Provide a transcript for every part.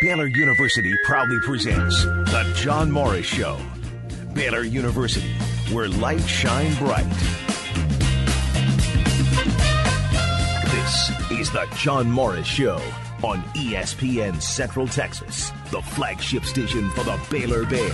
Baylor University proudly presents The John Morris Show. Baylor University, where light shine bright. This is The John Morris Show on ESPN Central Texas, the flagship station for the Baylor Bears.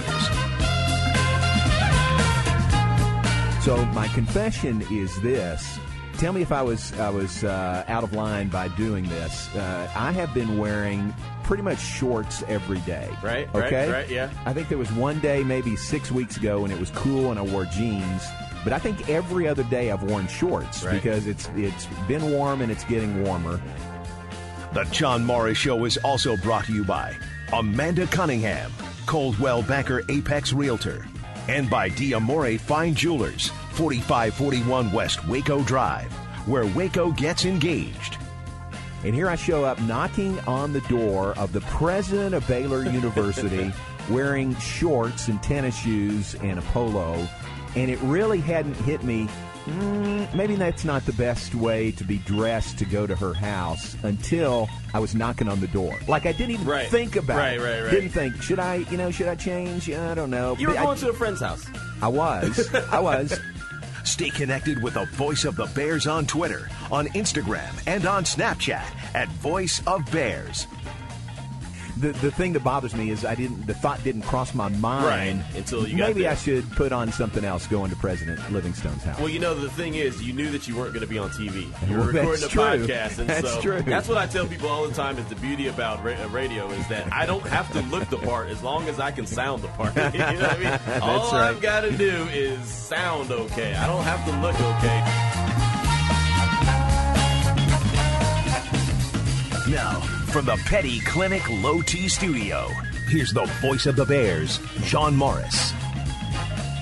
So my confession is this. Tell me if I was I was uh, out of line by doing this. Uh, I have been wearing pretty much shorts every day. Right, right, Okay. right, yeah. I think there was one day, maybe six weeks ago, when it was cool and I wore jeans. But I think every other day I've worn shorts Right. because it's it's been warm and it's getting warmer. The John Morris Show is also brought to you by Amanda Cunningham, Coldwell Banker Apex Realtor, and by Diamore Fine Jewelers, 4541 West Waco Drive, where Waco gets engaged. And here I show up knocking on the door of the president of Baylor University wearing shorts and tennis shoes and a polo. And it really hadn't hit me. Mm, maybe that's not the best way to be dressed to go to her house until I was knocking on the door. Like I didn't even Right. think about Right, it. right, right. Didn't think, should I, you know, should I change? I don't know. You were I- going to a friend's house. I was. I was. Stay connected with the voice of the Bears on Twitter, on Instagram, and on Snapchat at Voice of Bears. The the thing that bothers me is I didn't the thought didn't cross my mind Right, until you got maybe there. I should put on something else going to President Livingstone's house. Well, you know, the thing is, you knew that you weren't going to be on TV. You were Well, recording a true. podcast, and That's so true. that's what I tell people all the time. Is the beauty about ra- uh, radio is that I don't have to look the part as long as I can sound the part. you know what I mean? all right. I've got to do is sound okay. I don't have to look okay. Now, from the Petty Clinic Low T Studio, here's the voice of the Bears, John Morris.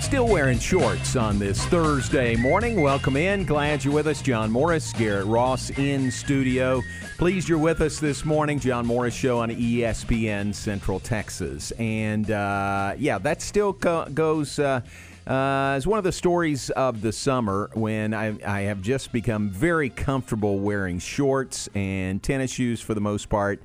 Still wearing shorts on this Thursday morning. Welcome in. Glad you're with us. John Morris, Garrett Ross in studio. Pleased you're with us this morning. John Morris Show on ESPN Central Texas. And uh, yeah, that still co- goes. Uh, uh, as one of the stories of the summer when I, I have just become very comfortable wearing shorts and tennis shoes for the most part.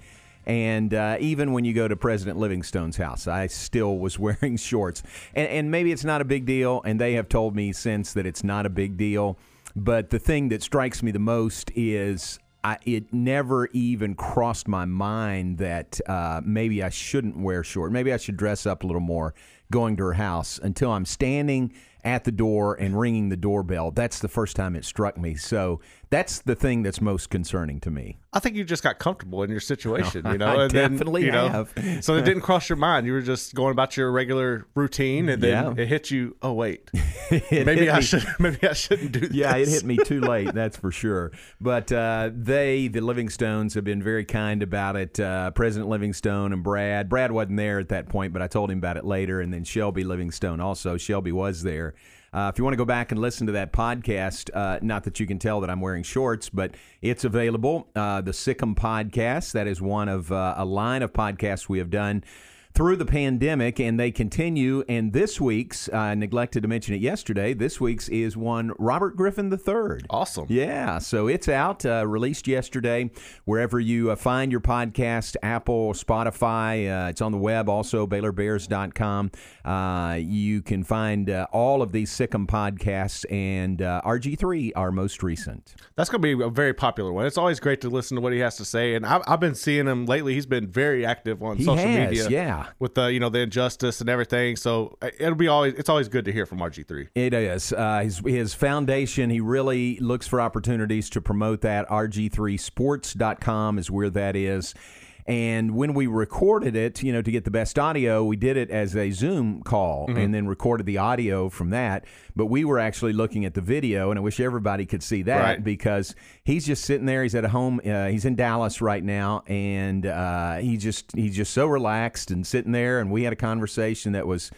And uh, even when you go to President Livingstone's house, I still was wearing shorts. And, and maybe it's not a big deal, and they have told me since that it's not a big deal. But the thing that strikes me the most is I, it never even crossed my mind that uh, maybe I shouldn't wear short. Maybe I should dress up a little more going to her house until I'm standing at the door and ringing the doorbell. That's the first time it struck me. So that's the thing that's most concerning to me. I think you just got comfortable in your situation, you know. I and then, definitely you know, have. So it didn't cross your mind. You were just going about your regular routine, and then Yeah. it hit you. Oh wait, maybe I me- should. Maybe I shouldn't do this. Yeah, it hit me too late, that's for sure. But uh, they, the Livingstones, have been very kind about it. Uh, President Livingstone and Brad. Brad wasn't there at that point, but I told him about it later. And then Shelby Livingstone also. Shelby was there. Uh, if you want to go back and listen to that podcast, uh, not that you can tell that I'm wearing shorts, but it's available. Uh, the Sic 'Em podcast, that is one of uh, a line of podcasts we have done through the pandemic, and they continue. And this week's, I neglected to mention it yesterday, this week's is one Robert Griffin III. Awesome. Yeah, so it's out, uh, released yesterday, wherever you uh, find your podcast, Apple, Spotify. Uh, it's on the web also, BaylorBears.com. Uh, you can find uh, all of these Sic 'Em podcasts, and uh, RG3, our most recent. That's going to be a very popular one. It's always great to listen to what he has to say, and I've, I've been seeing him lately. He's been very active on He social has, media, yeah. With the you know the injustice and everything. So it'll be always. It's always good to hear from RG three. It is. Uh, his, his foundation, he really looks for opportunities to promote that. RG3sports.com is where that is. And when we recorded it, you know, to get the best audio, we did it as a Zoom call and then recorded the audio from that. But we were actually looking at the video, and I wish everybody could see that Right. because he's just sitting there. He's at a home. Uh, he's in Dallas right now, and uh, he just he's just so relaxed and sitting there. And we had a conversation that was.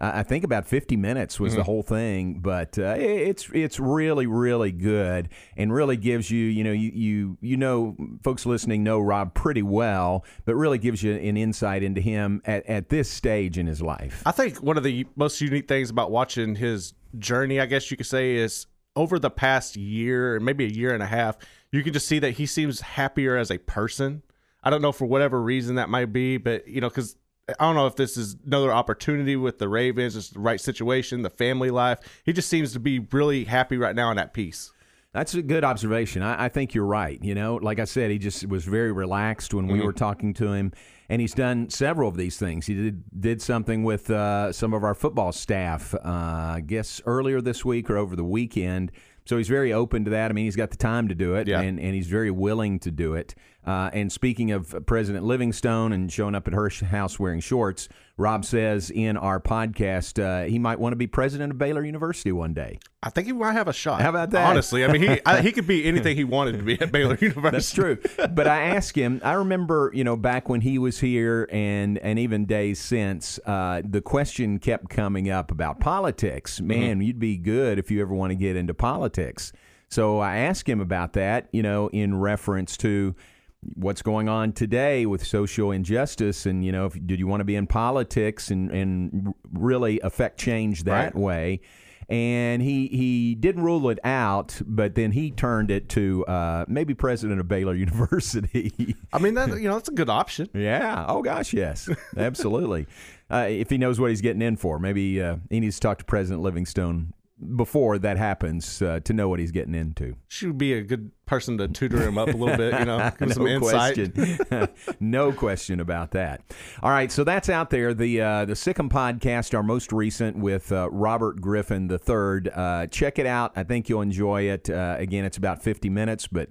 Uh, I think about 50 minutes was the whole thing, but uh, it- it's it's really really good and really gives you you know you you you know folks listening know Rob pretty well, but really gives you an insight into him at, at this stage in his life. I think one of the most unique things about watching his journey, I guess you could say, is over the past year, maybe a year and a half, you can just see that he seems happier as a person. I don't know for whatever reason that might be, but you know, because I don't know if this is another opportunity with the Ravens, it's the right situation, the family life. He just seems to be really happy right now in that peace. That's a good observation. I, I, think you're right. You know, like I said, he just was very relaxed when we mm-hmm. were talking to him, and he's done several of these things. He did did something with uh, some of our football staff, uh, I guess earlier this week or over the weekend. So he's very open to that. I mean, he's got the time to do it, yeah. and, and he's very willing to do it. Uh, and speaking of President Livingstone and showing up at her house wearing shorts, Rob says in our podcast uh, he might want to be president of Baylor University one day. I think he might have a shot. How about that? Honestly, I mean, he I, he could be anything he wanted to be at Baylor University. That's true. But I asked him. I remember, you know, back when he was here, and and even days since, uh, the question kept coming up about politics. Mm-hmm. Man, mm-hmm. you'd be good if you ever want to get into politics. So I asked him about that, you know, in reference to what's going on today with social injustice and you know if did you want to be in politics and and really affect change that right. way and he he didn't rule it out, but then he turned it to uh, maybe president of Baylor University. I mean, that you know that's a good option. yeah. Oh gosh, yes, absolutely. uh, if he knows what he's getting in for, maybe uh, he needs to talk to President Livingstone before that happens uh, to know what he's getting into. She would be a good person to tutor him up a little bit, you know, give no some insight. Question. no question about that. All right, so that's out there. The uh, the Sic 'Em podcast, our most recent with uh, Robert Griffin III. Uh, check it out. I think you'll enjoy it. Uh, again, it's about 50 minutes, but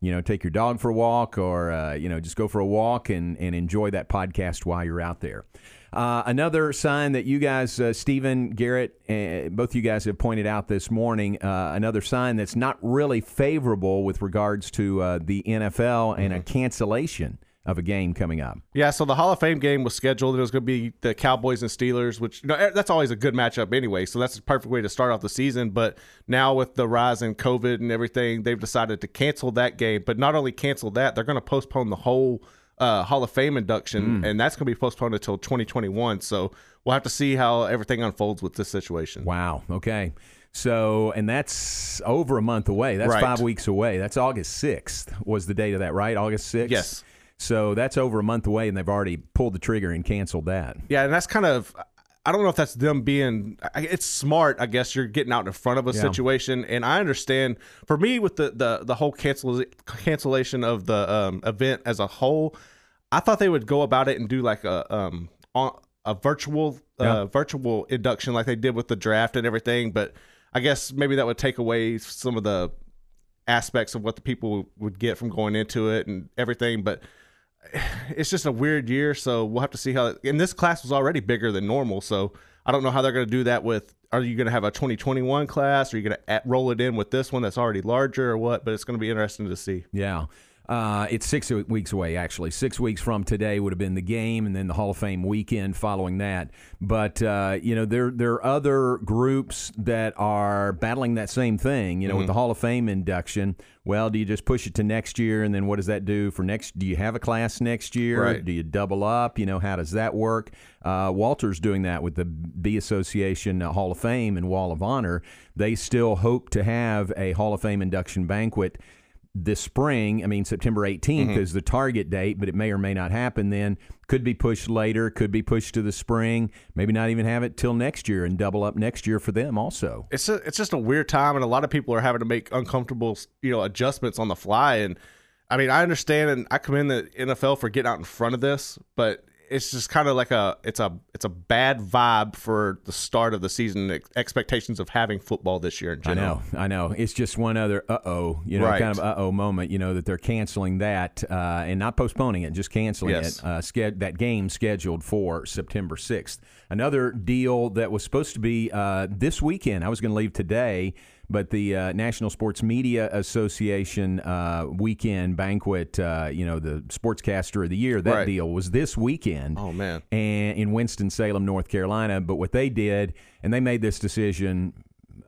you know, take your dog for a walk or, uh, you know, just go for a walk and, and enjoy that podcast while you're out there. Uh, another sign that you guys, uh, Stephen, Garrett, uh, both you guys have pointed out this morning, uh, another sign that's not really favorable with regards to uh, the NFL and mm-hmm. a cancellation of a game coming up. Yeah, so the Hall of Fame game was scheduled. It was going to be the Cowboys and Steelers, which you know, that's always a good matchup anyway. So that's a perfect way to start off the season. But now with the rise in COVID and everything, they've decided to cancel that game. But not only cancel that, they're going to postpone the whole – uh, Hall of Fame induction, mm. and that's going to be postponed until 2021. So we'll have to see how everything unfolds with this situation. Wow. Okay. So, and that's over a month away. That's right. five weeks away. That's August 6th was the date of that, right? August 6th? Yes. So that's over a month away, and they've already pulled the trigger and canceled that. Yeah, and that's kind of I don't know if that's them being. It's smart, I guess. You're getting out in front of a yeah. situation, and I understand. For me, with the the the whole cancel cancellation of the um, event as a whole, I thought they would go about it and do like a um a virtual uh, virtual induction like they did with the draft and everything. But I guess maybe that would take away some of the aspects of what the people would get from going into it and everything. But it's just a weird year, so we'll have to see how. And this class was already bigger than normal, so I don't know how they're going to do that with. Are you going to have a 2021 class? Or are you going to roll it in with this one that's already larger, or what? But it's going to be interesting to see. Yeah. Uh, it's six weeks away, actually. Six weeks from today would have been the game, and then the Hall of Fame weekend following that. But uh, you know, there there are other groups that are battling that same thing. You know, mm-hmm. with the Hall of Fame induction. Well, do you just push it to next year, and then what does that do for next? Do you have a class next year? Right. Do you double up? You know, how does that work? Uh, Walter's doing that with the B Association uh, Hall of Fame and Wall of Honor. They still hope to have a Hall of Fame induction banquet this spring. I mean, September 18th mm-hmm. is the target date, but it may or may not happen then. Could be pushed later, could be pushed to the spring, maybe not even have it till next year and double up next year for them also. It's a, it's just a weird time and a lot of people are having to make uncomfortable, you know, adjustments on the fly and I mean, I understand and I commend the NFL for getting out in front of this, but it's just kind of like a it's a it's a bad vibe for the start of the season expectations of having football this year in general. I know, I know. It's just one other uh oh, you know, right. kind of uh oh moment. You know that they're canceling that uh, and not postponing it, just canceling yes. it. Uh, ske- that game scheduled for September sixth. Another deal that was supposed to be uh, this weekend. I was going to leave today but the uh, National Sports Media Association uh, weekend banquet, uh, you know, the Sportscaster of the Year, that right. deal was this weekend. Oh man! And in Winston Salem, North Carolina. But what they did, and they made this decision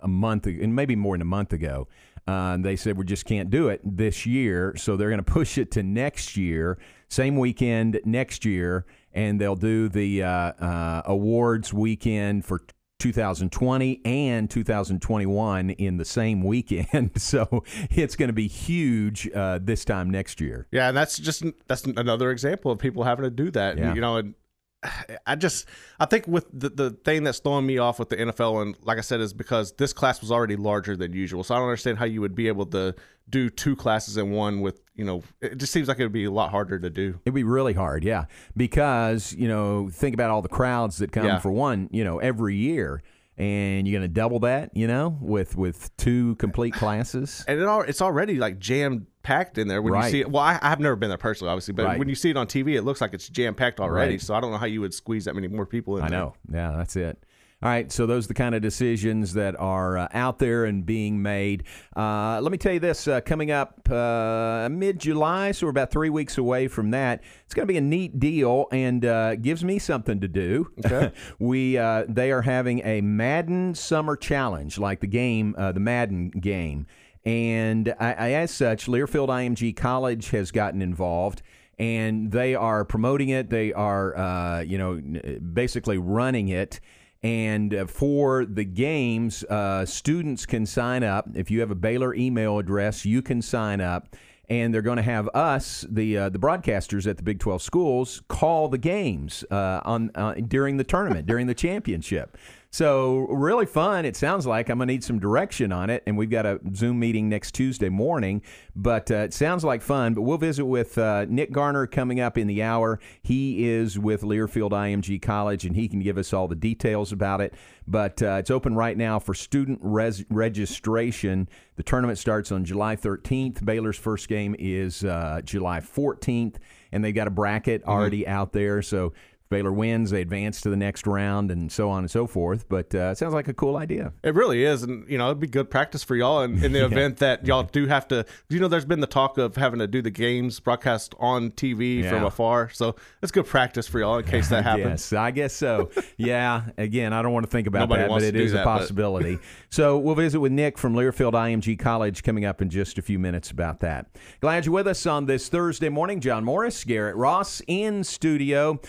a month, and maybe more than a month ago. Uh, they said we just can't do it this year, so they're going to push it to next year, same weekend next year, and they'll do the uh, uh, awards weekend for 2020 and 2021 in the same weekend. So it's going to be huge uh, this time next year. Yeah, and that's just that's another example of people having to do that. Yeah. You know, and I just I think with the the thing that's throwing me off with the NFL and like I said is because this class was already larger than usual. So I don't understand how you would be able to do two classes in one with you know it just seems like it would be a lot harder to do. It'd be really hard, yeah, because you know think about all the crowds that come Yeah. for one, you know, every year, and you're going to double that, you know, with with two complete classes. And it all, it's already like jam packed in there when Right. you see it. Well, I, I've never been there personally, obviously, but Right. when you see it on TV, it looks like it's jam packed already. Right. So I don't know how you would squeeze that many more people in. I there. know. Yeah, that's it. All right, so those are the kind of decisions that are uh, out there and being made. Uh, let me tell you this uh, coming up uh, mid July, so we're about three weeks away from that. It's going to be a neat deal and uh, gives me something to do. Okay. we uh, They are having a Madden Summer Challenge, like the game, uh, the Madden game. And I, as such, Learfield IMG College has gotten involved and they are promoting it. They are, uh, you know, basically running it. And uh, for the games, uh, students can sign up. If you have a Baylor email address, you can sign up. And they're going to have us, the uh, the broadcasters at the Big 12 schools, call the games uh, on uh, during the tournament, during the championship. So really fun. It sounds like I'm gonna need some direction on it, and we've got a Zoom meeting next Tuesday morning. But uh, it sounds like fun. But we'll visit with uh, Nick Garner coming up in the hour. He is with Learfield IMG College, and he can give us all the details about it. But uh, it's open right now for student res- registration. The tournament starts on July 13th. Baylor's first game is uh, July 14th, and they've got a bracket already out there. So Baylor wins, they advance to the next round, and so on and so forth. But uh, it sounds like a cool idea. It really is, and you know it'd be good practice for y'all in, in the event that y'all do have to. You know, there's been the talk of having to do the games broadcast on TV from afar, so it's good practice for y'all in case that happens. Yes, I guess so. yeah. Again, I don't want to think about Nobody that, but it is that, a possibility. so we'll visit with Nick from Learfield IMG College coming up in just a few minutes about that. Glad you're with us on this Thursday morning. John Morris, Garrett Ross in studio,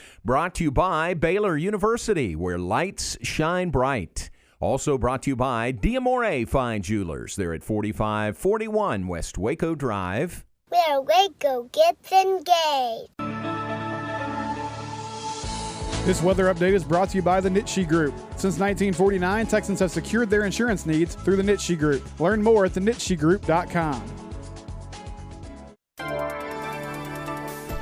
brought to you by Baylor University, where lights shine bright. Also brought to you by Diamore Fine Jewelers. They're at 4541 West Waco Drive. Where Waco gets engaged. This weather update is brought to you by the Nitsche Group. Since 1949, Texans have secured their insurance needs through the Nitsche Group. Learn more at thenitschegroup.com.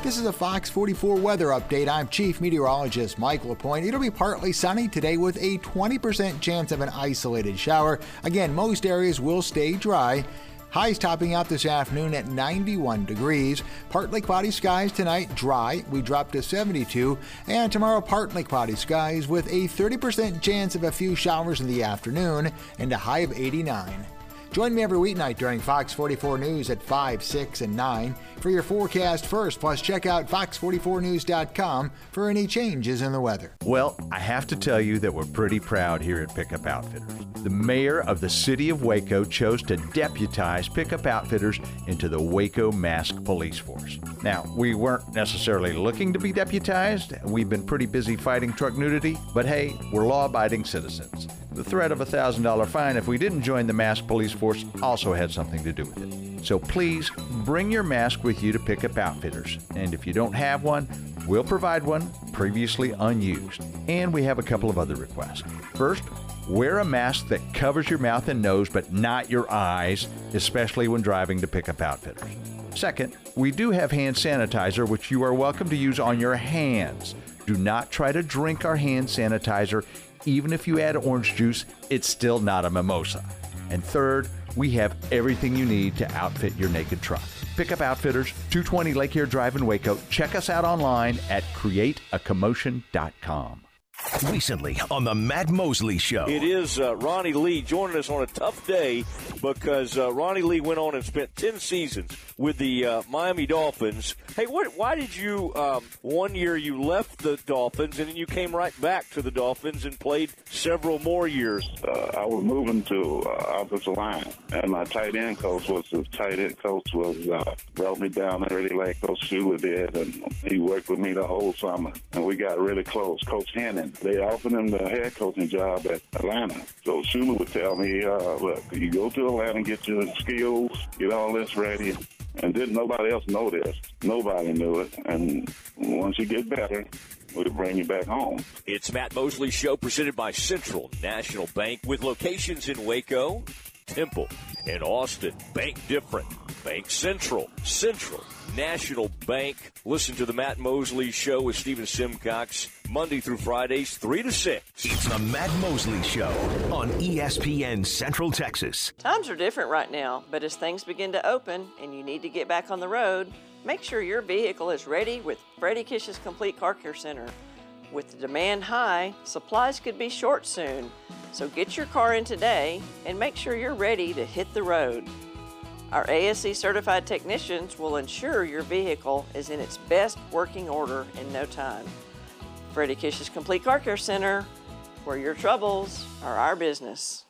This is a Fox 44 weather update. I'm Chief Meteorologist Mike LaPointe. It'll be partly sunny today with a 20% chance of an isolated shower. Again, most areas will stay dry. Highs topping out this afternoon at 91 degrees. Partly cloudy skies tonight, dry. We drop to 72. And tomorrow, partly cloudy skies with a 30% chance of a few showers in the afternoon and a high of 89. Join me every weeknight during Fox 44 News at 5, 6, and 9 for your forecast first. Plus, check out fox44news.com for any changes in the weather. Well, I have to tell you that we're pretty proud here at Pickup Outfitters. The mayor of the city of Waco chose to deputize Pickup Outfitters into the Waco Mask Police Force. Now, we weren't necessarily looking to be deputized. We've been pretty busy fighting truck nudity, but hey, we're law abiding citizens. The threat of a $1,000 fine if we didn't join the Mask Police Force also had something to do with it. So please bring your mask with you to Pickup Outfitters. And if you don't have one, we'll provide one previously unused. And we have a couple of other requests. First, wear a mask that covers your mouth and nose but not your eyes, especially when driving to Pickup Outfitters. Second, we do have hand sanitizer which you are welcome to use on your hands. Do not try to drink our hand sanitizer. Even if you add orange juice, it's still not a mimosa. And third, we have everything you need to outfit your naked truck. Pickup Outfitters, 220 Lake Erie Drive in Waco. Check us out online at createacommotion.com. Recently on the Matt Mosley Show. It is uh, Ronnie Lee joining us on a tough day because uh, Ronnie Lee went on and spent 10 seasons with the uh, Miami Dolphins. Hey, what, why did you, um, one year you left the Dolphins and then you came right back to the Dolphins and played several more years? uh, I was moving to uh, offensive line, and my tight end coach was the tight end coach was uh, brought me down there really like Coach Shula did, and he worked with me the whole summer, and we got really close. Coach Henning, they offered him the head coaching job at Atlanta. So Shula would tell me, uh, look, you go to Atlanta and get your skills, get all this ready, and didn't nobody else know this. Nobody knew it. And once you get better, we'll bring you back home. It's Matt Mosley Show presented by Central National Bank with locations in Waco, Temple, and Austin. Bank different. Bank Central. Central National Bank. Listen to the Matt Mosley Show with Stephen Simcox Monday through Fridays, 3 to 6. It's the Matt Mosley Show on ESPN Central Texas. Times are different right now, but as things begin to open and you need to get back on the road, make sure your vehicle is ready with Freddie Kish's Complete Car Care Center. With the demand high, supplies could be short soon. So get your car in today and make sure you're ready to hit the road. Our ASE certified technicians will ensure your vehicle is in its best working order in no time. Freddie Kish's Complete Car Care Center, where your troubles are our business.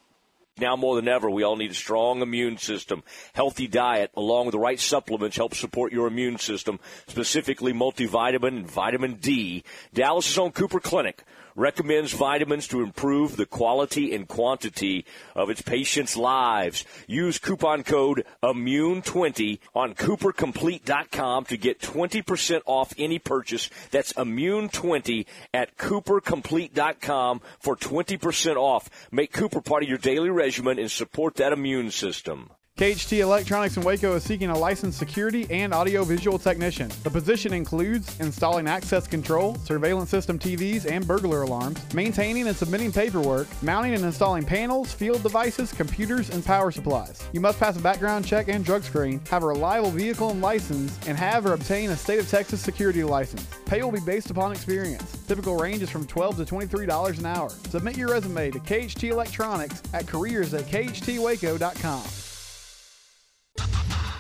Now more than ever, we all need a strong immune system. Healthy diet, along with the right supplements, help support your immune system, specifically multivitamin and vitamin D. Dallas' own Cooper Clinic recommends vitamins to improve the quality and quantity of its patients' lives. Use coupon code IMMUNE20 on CooperComplete.com to get 20% off any purchase. That's IMMUNE20 at CooperComplete.com for 20% off. Make Cooper part of your daily regimen and support that immune system. KHT Electronics in Waco is seeking a licensed security and audiovisual technician. The position includes installing access control, surveillance system TVs, and burglar alarms, maintaining and submitting paperwork, mounting and installing panels, field devices, computers, and power supplies. You must pass a background check and drug screen, have a reliable vehicle and license, and have or obtain a state of Texas security license. Pay will be based upon experience. Typical range is from 12 to $23 an hour. Submit your resume to KHT Electronics at careers at khtwaco.com.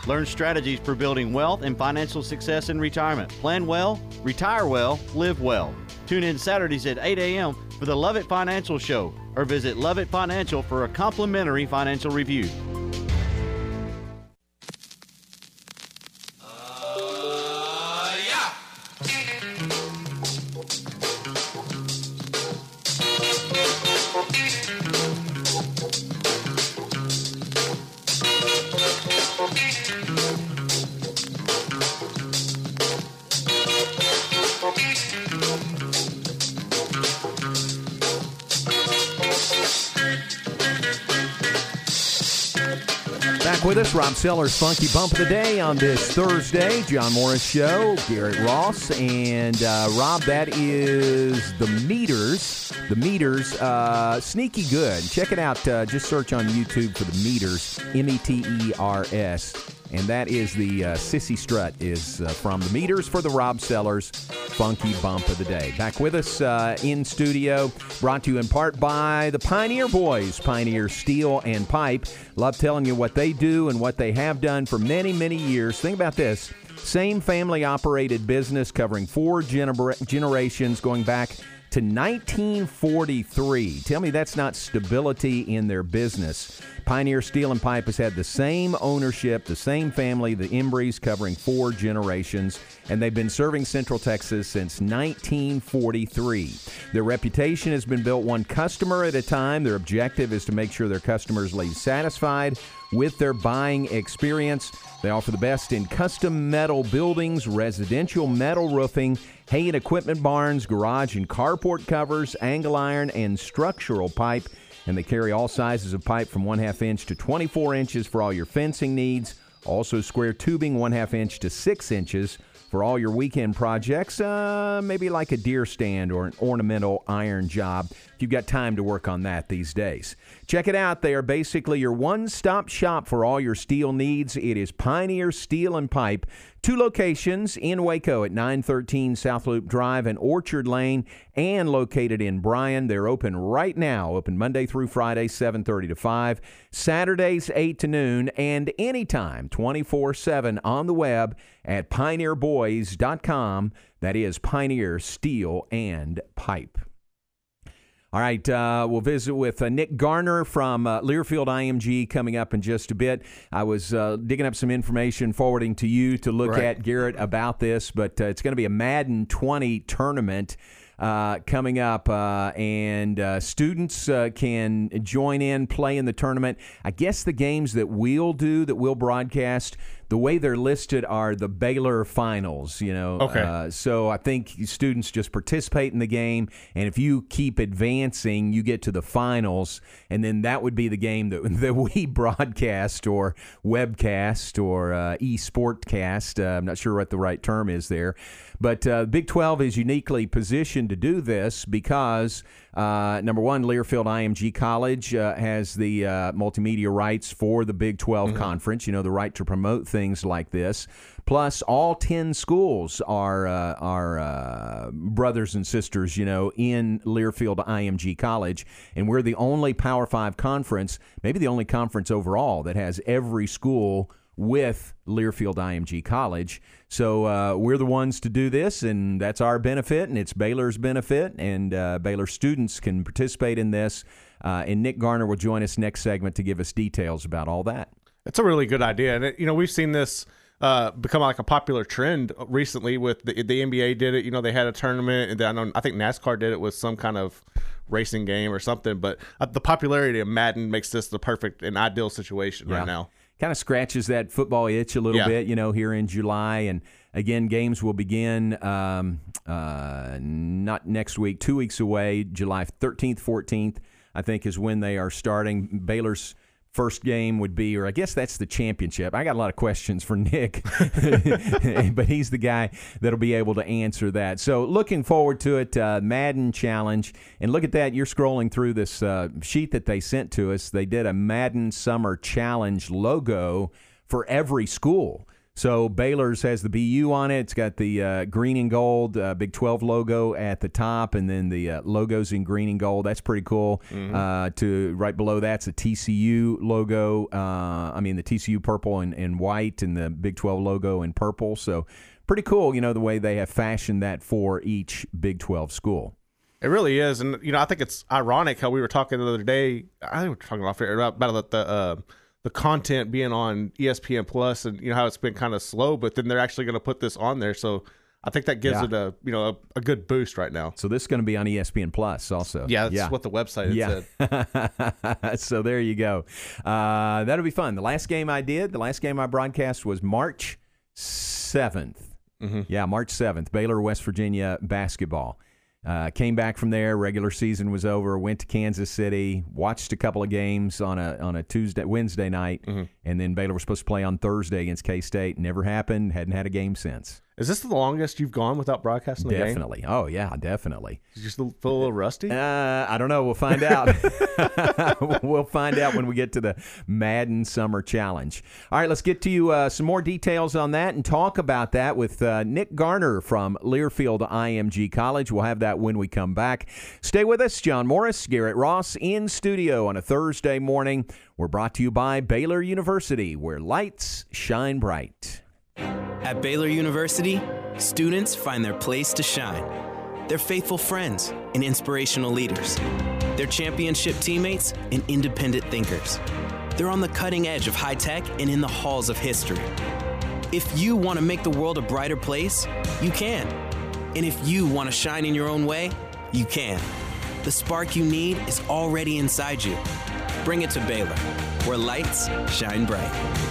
Learn strategies for building wealth and financial success in retirement. Plan well, retire well, live well. Tune in Saturdays at 8 a.m. for the Love It Financial Show or visit Love It Financial for a complimentary financial review. Back with us, Rob Sellers' Funky Bump of the Day on this Thursday. John Morris Show, Garrett Ross, and uh, Rob, that is the Meters. The Meters, uh, sneaky good. Check it out. Uh, just search on YouTube for the Meters, M E T E R S. And that is the uh, Cissy Strut is uh, from the Meters for the Rob Sellers Funky Bump of the Day. Back with us uh, in studio, brought to you in part by the Pioneer Boys, Pioneer Steel and Pipe. Love telling you what they do and what they have done for many, many years. Think about this. Same family operated business covering four gener- generations going back to 1943. Tell me that's not stability in their business. Pioneer Steel and Pipe has had the same ownership, the same family, the Embreys, covering four generations, and they've been serving Central Texas since 1943. Their reputation has been built one customer at a time. Their objective is to make sure their customers leave satisfied with their buying experience. They offer the best in custom metal buildings, residential metal roofing, hay and equipment barns, garage and carport covers, angle iron, and structural pipe. And they carry all sizes of pipe from 1 half inch to 24 inches for all your fencing needs. Also, square tubing, 1 half inch to 6 inches for all your weekend projects, uh, maybe like a deer stand or an ornamental iron job. If you've got time to work on that these days. Check it out. They are basically your one stop shop for all your steel needs. It is Pioneer Steel and Pipe. Two locations in Waco at 913 South Loop Drive and Orchard Lane, and located in Bryan. They're open right now, open Monday through Friday, 7:30 to 5, Saturdays 8 to noon, and anytime 24/7 on the web at pioneerboys.com. That is Pioneer Steel and Pipe. All right, uh, we'll visit with uh, Nick Garner from uh, Learfield IMG coming up in just a bit. I was uh, digging up some information, forwarding to you to look Right. at Garrett about this, but uh, it's going to be a Madden 20 tournament. uh, coming up, uh, and uh, students uh, can join in, play in the tournament. I guess the games that we'll do, that we'll broadcast, the way they're listed are the Baylor finals, you know. Okay. Uh, so I think students just participate in the game, and if you keep advancing, you get to the finals, and then that would be the game that, that we broadcast or webcast or uh, e-sportcast. Uh, I'm not sure what the right term is there. But uh, Big 12 is uniquely positioned to do this because, uh, number one, Learfield IMG College uh, has the uh, multimedia rights for the Big 12 conference, you know, the right to promote things like this. Plus, all 10 schools are, uh, are uh, brothers and sisters, you know, in Learfield IMG College. And we're the only Power 5 conference, maybe the only conference overall, that has every school with Learfield IMG College. So uh, we're the ones to do this, and that's our benefit, and it's Baylor's benefit, and uh, Baylor students can participate in this. Uh, and Nick Garner will join us next segment to give us details about all that. It's a really good idea, and it, you know we've seen this uh, become like a popular trend recently. With the, the NBA did it, you know they had a tournament, and I, know, I think NASCAR did it with some kind of racing game or something. But uh, the popularity of Madden makes this the perfect and ideal situation Yeah. right now. Kind of scratches that football itch a little Yeah. bit, you know, here in July. And again, games will begin um, uh, not next week, two weeks away, July 13th, 14th, I think, is when they are starting. Baylor's first game would be, or I guess that's the championship. I got a lot of questions for Nick, but he's the guy that'll be able to answer that. So looking forward to it, uh, Madden Challenge. And look at that, you're scrolling through this uh, sheet that they sent to us. They did a Madden Summer Challenge logo for every school. So Baylor's has the BU on it. It's got the uh, green and gold uh, Big 12 logo at the top, and then the uh, logos in green and gold. That's pretty cool. Uh, to right below that's a TCU logo. Uh, I mean the TCU purple and, and white, and the Big 12 logo in purple. So pretty cool. You know the way they have fashioned that for each Big 12 school. It really is, and you know, I think it's ironic how we were talking the other day. I think we were talking off air about, about the uh, the content being on ESPN Plus, and you know how it's been kind of slow, but then they're actually going to put this on there. So I think that gives Yeah. it a you know a, a good boost right now. So this is going to be on ESPN Plus also. Yeah, that's what the website yeah. said. so there you go. Uh, that'll be fun. The last game I did, the last game I broadcast was March 7th. Mm-hmm. Yeah, March 7th. Baylor, West Virginia basketball. Uh, came back from there. Regular season was over. Went to Kansas City. Watched a couple of games on a on a Tuesday, Wednesday night, Mm-hmm. and then Baylor was supposed to play on Thursday against K State. Never happened. Hadn't had a game since. Is this the longest you've gone without broadcasting the game? Definitely. Oh yeah, definitely. You just feel a little rusty. Uh, I don't know. We'll find out. we'll find out when we get to the Madden Summer Challenge. All right, let's get to you uh, some more details on that and talk about that with uh, Nick Garner from Learfield IMG College. We'll have that when we come back. Stay with us. John Morris, Garrett Ross in studio on a Thursday morning. We're brought to you by Baylor University, where lights shine bright. At Baylor University, students find their place to shine. They're faithful friends and inspirational leaders. They're championship teammates and independent thinkers. They're on the cutting edge of high tech and in the halls of history. If you want to make the world a brighter place, you can. And if you want to shine in your own way, you can. The spark you need is already inside you. Bring it to Baylor, where lights shine bright.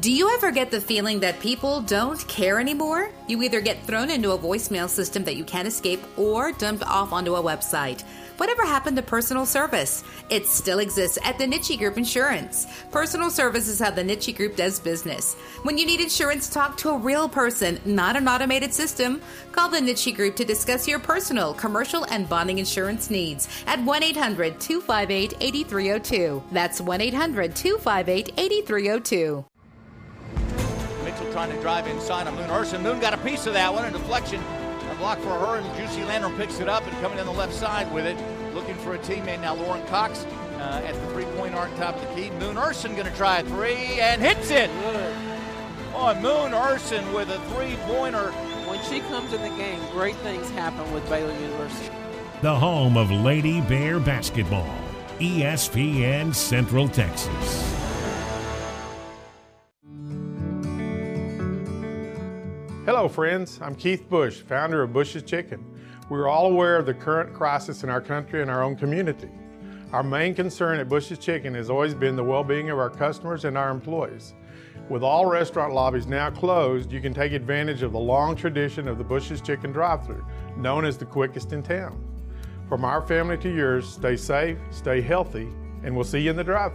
Do you ever get the feeling that people don't care anymore? You either get thrown into a voicemail system that you can't escape or dumped off onto a website. Whatever happened to personal service? It still exists at the Nitsche Group Insurance. Personal service is how the Nitsche Group does business. When you need insurance, talk to a real person, not an automated system. Call the Nitsche Group to discuss your personal, commercial, and bonding insurance needs at 1 800 258 8302. That's 1 800 258 8302. Mitchell trying to drive inside on Moon Ursin. Moon got a piece of that one. A deflection of block for her, and Juicy Landrum picks it up and coming in the left side with it, looking for a teammate now. Lauren Cox uh, at the three-point arc, top of the key. Moon Ursin going to try a three and hits it. Boy, Moon Ursin with a three-pointer. When she comes in the game, great things happen with Baylor University. The home of Lady Bear basketball, ESPN Central Texas. Hello, friends. I'm Keith Bush, founder of Bush's Chicken. We're all aware of the current crisis in our country and our own community. Our main concern at Bush's Chicken has always been the well being of our customers and our employees. With all restaurant lobbies now closed, you can take advantage of the long tradition of the Bush's Chicken drive thru, known as the quickest in town. From our family to yours, stay safe, stay healthy, and we'll see you in the drive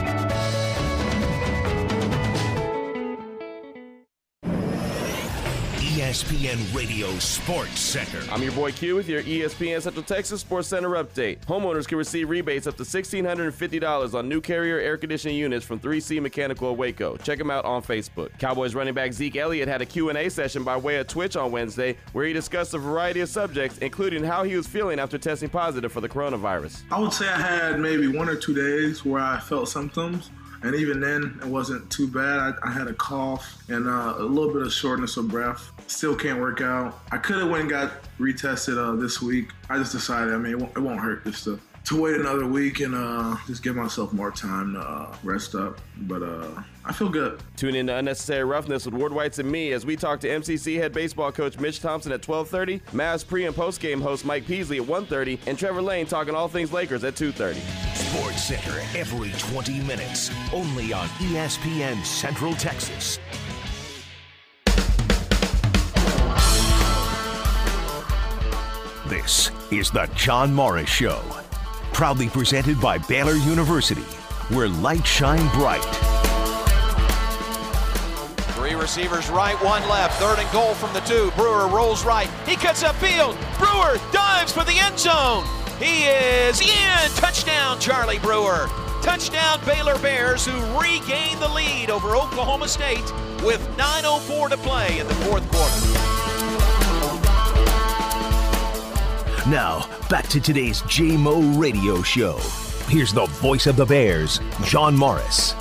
ESPN Radio Sports Center. I'm your boy Q with your ESPN Central Texas Sports Center update. Homeowners can receive rebates up to $1,650 on new carrier air conditioning units from 3C Mechanical of Waco. Check them out on Facebook. Cowboys running back Zeke Elliott had a Q&A session by way of Twitch on Wednesday where he discussed a variety of subjects, including how he was feeling after testing positive for the coronavirus. I would say I had maybe one or two days where I felt symptoms. And even then, it wasn't too bad. I, I had a cough and uh, a little bit of shortness of breath. Still can't work out. I could have went and got retested uh, this week. I just decided, I mean, it won't, it won't hurt just to, to wait another week and uh, just give myself more time to uh, rest up. But uh, I feel good. Tune in to Unnecessary Roughness with Ward Whites and me as we talk to MCC head baseball coach Mitch Thompson at 12:30, Mavs pre and post game host Mike Peasley at 1:30, and Trevor Lane talking all things Lakers at 2:30. Sports Center every 20 minutes, only on ESPN Central Texas. This is the John Morris Show, proudly presented by Baylor University, where light shine bright. Three receivers right, one left. Third and goal from the two. Brewer rolls right. He cuts upfield. Brewer dives for the end zone. He is in. Touchdown, Charlie Brewer. Touchdown, Baylor Bears, who regain the lead over Oklahoma State with 9.04 to play in the fourth quarter. Now, back to today's JMO Radio Show. Here's the voice of the Bears, John Morris.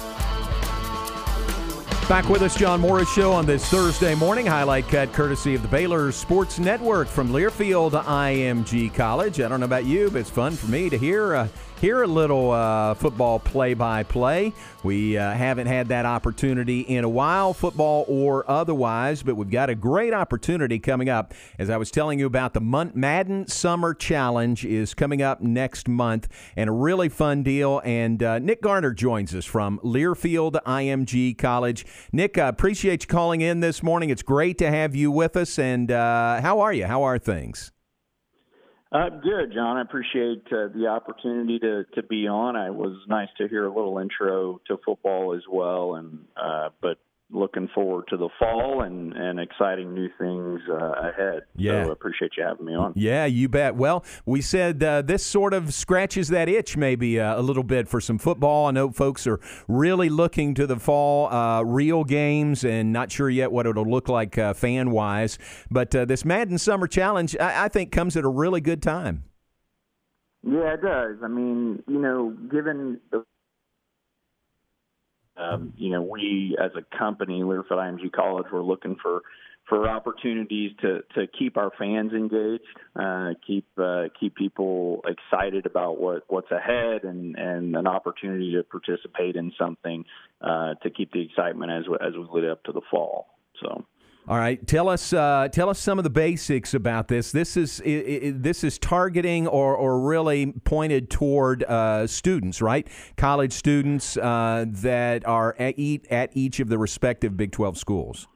Back with us, John Morris Show on this Thursday morning. Highlight cut courtesy of the Baylor Sports Network from Learfield IMG College. I don't know about you, but it's fun for me to hear uh, hear a little uh, football play-by-play. We uh, haven't had that opportunity in a while, football or otherwise, but we've got a great opportunity coming up. As I was telling you about, the Madden Summer Challenge is coming up next month, and a really fun deal. And uh, Nick Garner joins us from Learfield IMG College. Nick, I appreciate you calling in this morning. It's great to have you with us. And uh, how are you? How are things? Uh, good, John. I appreciate uh, the opportunity to, to be on. I was nice to hear a little intro to football as well, and uh, but looking forward to the fall and, and exciting new things uh, ahead. Yeah. So I appreciate you having me on. Yeah, you bet. Well, we said uh, this sort of scratches that itch maybe uh, a little bit for some football. I know folks are really looking to the fall, uh, real games, and not sure yet what it'll look like uh, fan wise. But uh, this Madden Summer Challenge, I-, I think, comes at a really good time. Yeah, it does. I mean, you know, given the um, you know, we as a company, Learfield IMG College, we're looking for for opportunities to to keep our fans engaged, uh, keep uh, keep people excited about what what's ahead, and and an opportunity to participate in something uh, to keep the excitement as we, as we lead up to the fall. So. All right, tell us uh, tell us some of the basics about this. This is i i this is targeting or, or really pointed toward uh, students, right? College students uh, that are at at each of the respective Big Twelve schools.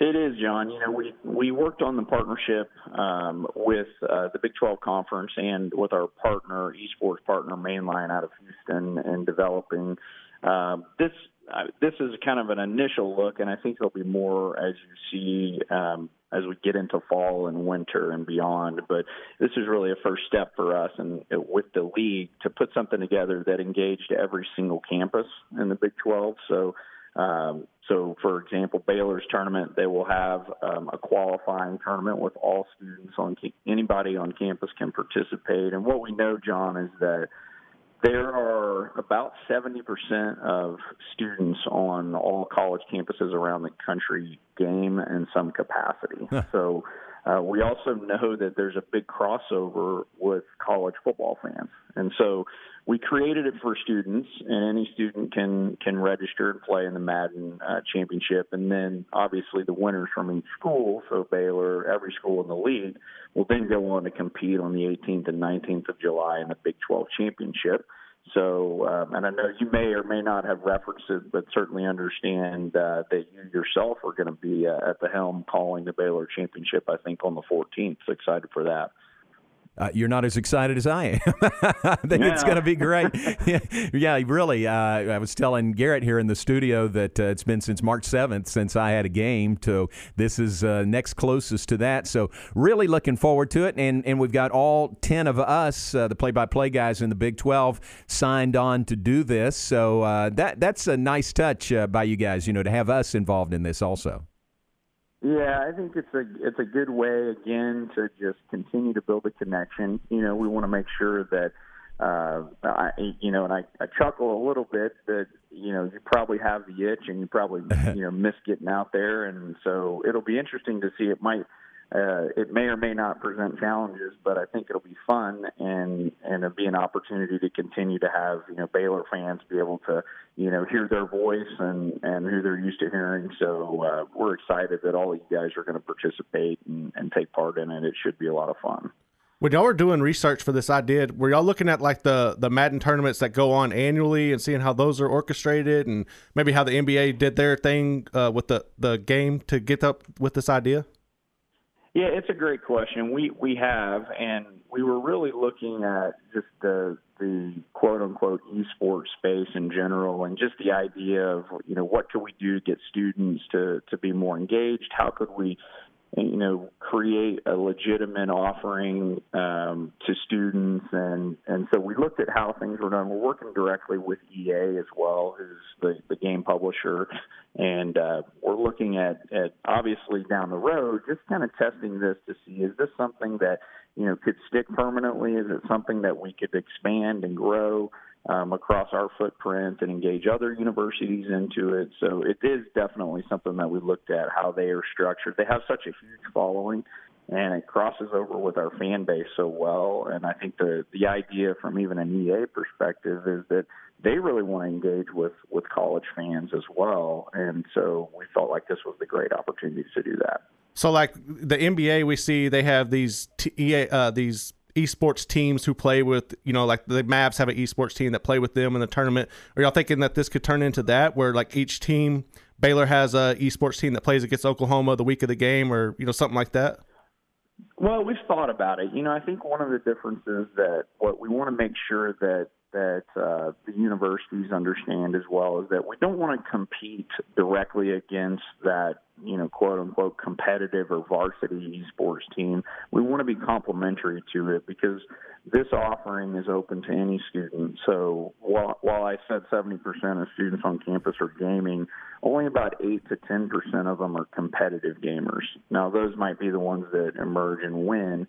It is, John. You know, we we worked on the partnership um, with uh, the Big 12 Conference and with our partner, esports partner Mainline out of Houston, and developing um, this. Uh, this is kind of an initial look, and I think there'll be more as you see um, as we get into fall and winter and beyond. But this is really a first step for us and with the league to put something together that engaged every single campus in the Big 12. So um, so, for example, Baylor's tournament, they will have um, a qualifying tournament with all students on anybody on campus can participate. And what we know, John, is that there are about 70% of students on all college campuses around the country game in some capacity. so uh, we also know that there's a big crossover with college football fans. And so we created it for students, and any student can can register and play in the Madden uh, championship. And then obviously the winners from each school, so Baylor, every school in the league, will then go on to compete on the 18th and 19th of July in the Big 12 championship. So, um, and I know you may or may not have referenced it, but certainly understand uh, that you yourself are going to be uh, at the helm calling the Baylor championship. I think on the 14th. Excited for that uh, you're not as excited as I am. I think yeah. it's going to be great. yeah, really. Uh, I was telling Garrett here in the studio that uh, it's been since March 7th since I had a game. So this is uh, next closest to that. So really looking forward to it. And and we've got all 10 of us, uh, the play-by-play guys in the Big 12, signed on to do this. So uh, that that's a nice touch by you guys, you know, to have us involved in this also. Yeah, I think it's a it's a good way again to just continue to build a connection. You know, we want to make sure that uh, I, you know, and I, I chuckle a little bit that you know you probably have the itch and you probably you know miss getting out there, and so it'll be interesting to see. It might uh, it may or may not present challenges, but I think it'll be fun and and it'll be an opportunity to continue to have you know Baylor fans be able to you know hear their voice and and who they're used to hearing. So uh, we're excited that all of you guys are going to participate and, and take part in it. It should be a lot of fun. When y'all were doing research for this idea, were y'all looking at like the the Madden tournaments that go on annually and seeing how those are orchestrated and maybe how the NBA did their thing uh, with the the game to get up with this idea? Yeah, it's a great question. We we have, and we were really looking at just the the quote unquote esports space in general, and just the idea of you know what could we do to get students to to be more engaged? How could we you know, create a legitimate offering um, to students, and and so we looked at how things were done. We're working directly with EA as well, who's the, the game publisher, and uh, we're looking at at obviously down the road, just kind of testing this to see is this something that you know could stick permanently? Is it something that we could expand and grow? Um, across our footprint and engage other universities into it. So it is definitely something that we looked at how they are structured. They have such a huge following and it crosses over with our fan base so well. And I think the the idea from even an EA perspective is that they really want to engage with with college fans as well. And so we felt like this was the great opportunity to do that. So like the NBA, we see they have these t- EA, uh, these esports teams who play with, you know, like the Mavs have an esports team that play with them in the tournament. Are y'all thinking that this could turn into that, where like each team, Baylor has a esports team that plays against Oklahoma the week of the game, or you know, something like that? Well, we've thought about it. You know, I think one of the differences that what we want to make sure that that uh, the universities understand as well is that we don't want to compete directly against that, you know, quote unquote competitive or varsity esports team. We want to be complementary to it because this offering is open to any student. So while, while I said 70% of students on campus are gaming, only about 8 to 10% of them are competitive gamers. Now, those might be the ones that emerge and win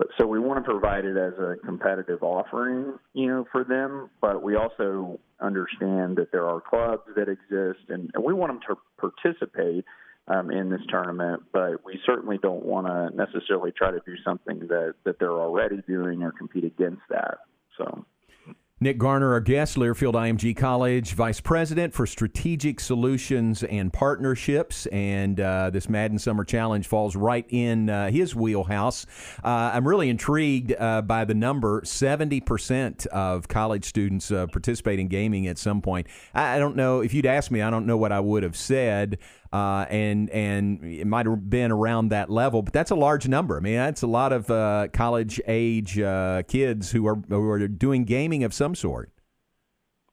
but so we want to provide it as a competitive offering, you know, for them. But we also understand that there are clubs that exist, and, and we want them to participate um, in this tournament. But we certainly don't want to necessarily try to do something that that they're already doing or compete against that. So. Nick Garner, our guest, Learfield IMG College Vice President for Strategic Solutions and Partnerships. And uh, this Madden Summer Challenge falls right in uh, his wheelhouse. Uh, I'm really intrigued uh, by the number 70% of college students uh, participate in gaming at some point. I, I, don't know, if you'd asked me, I don't know what I would have said. Uh, and and it might have been around that level, but that's a large number. I mean, that's a lot of uh, college age uh, kids who are who are doing gaming of some sort.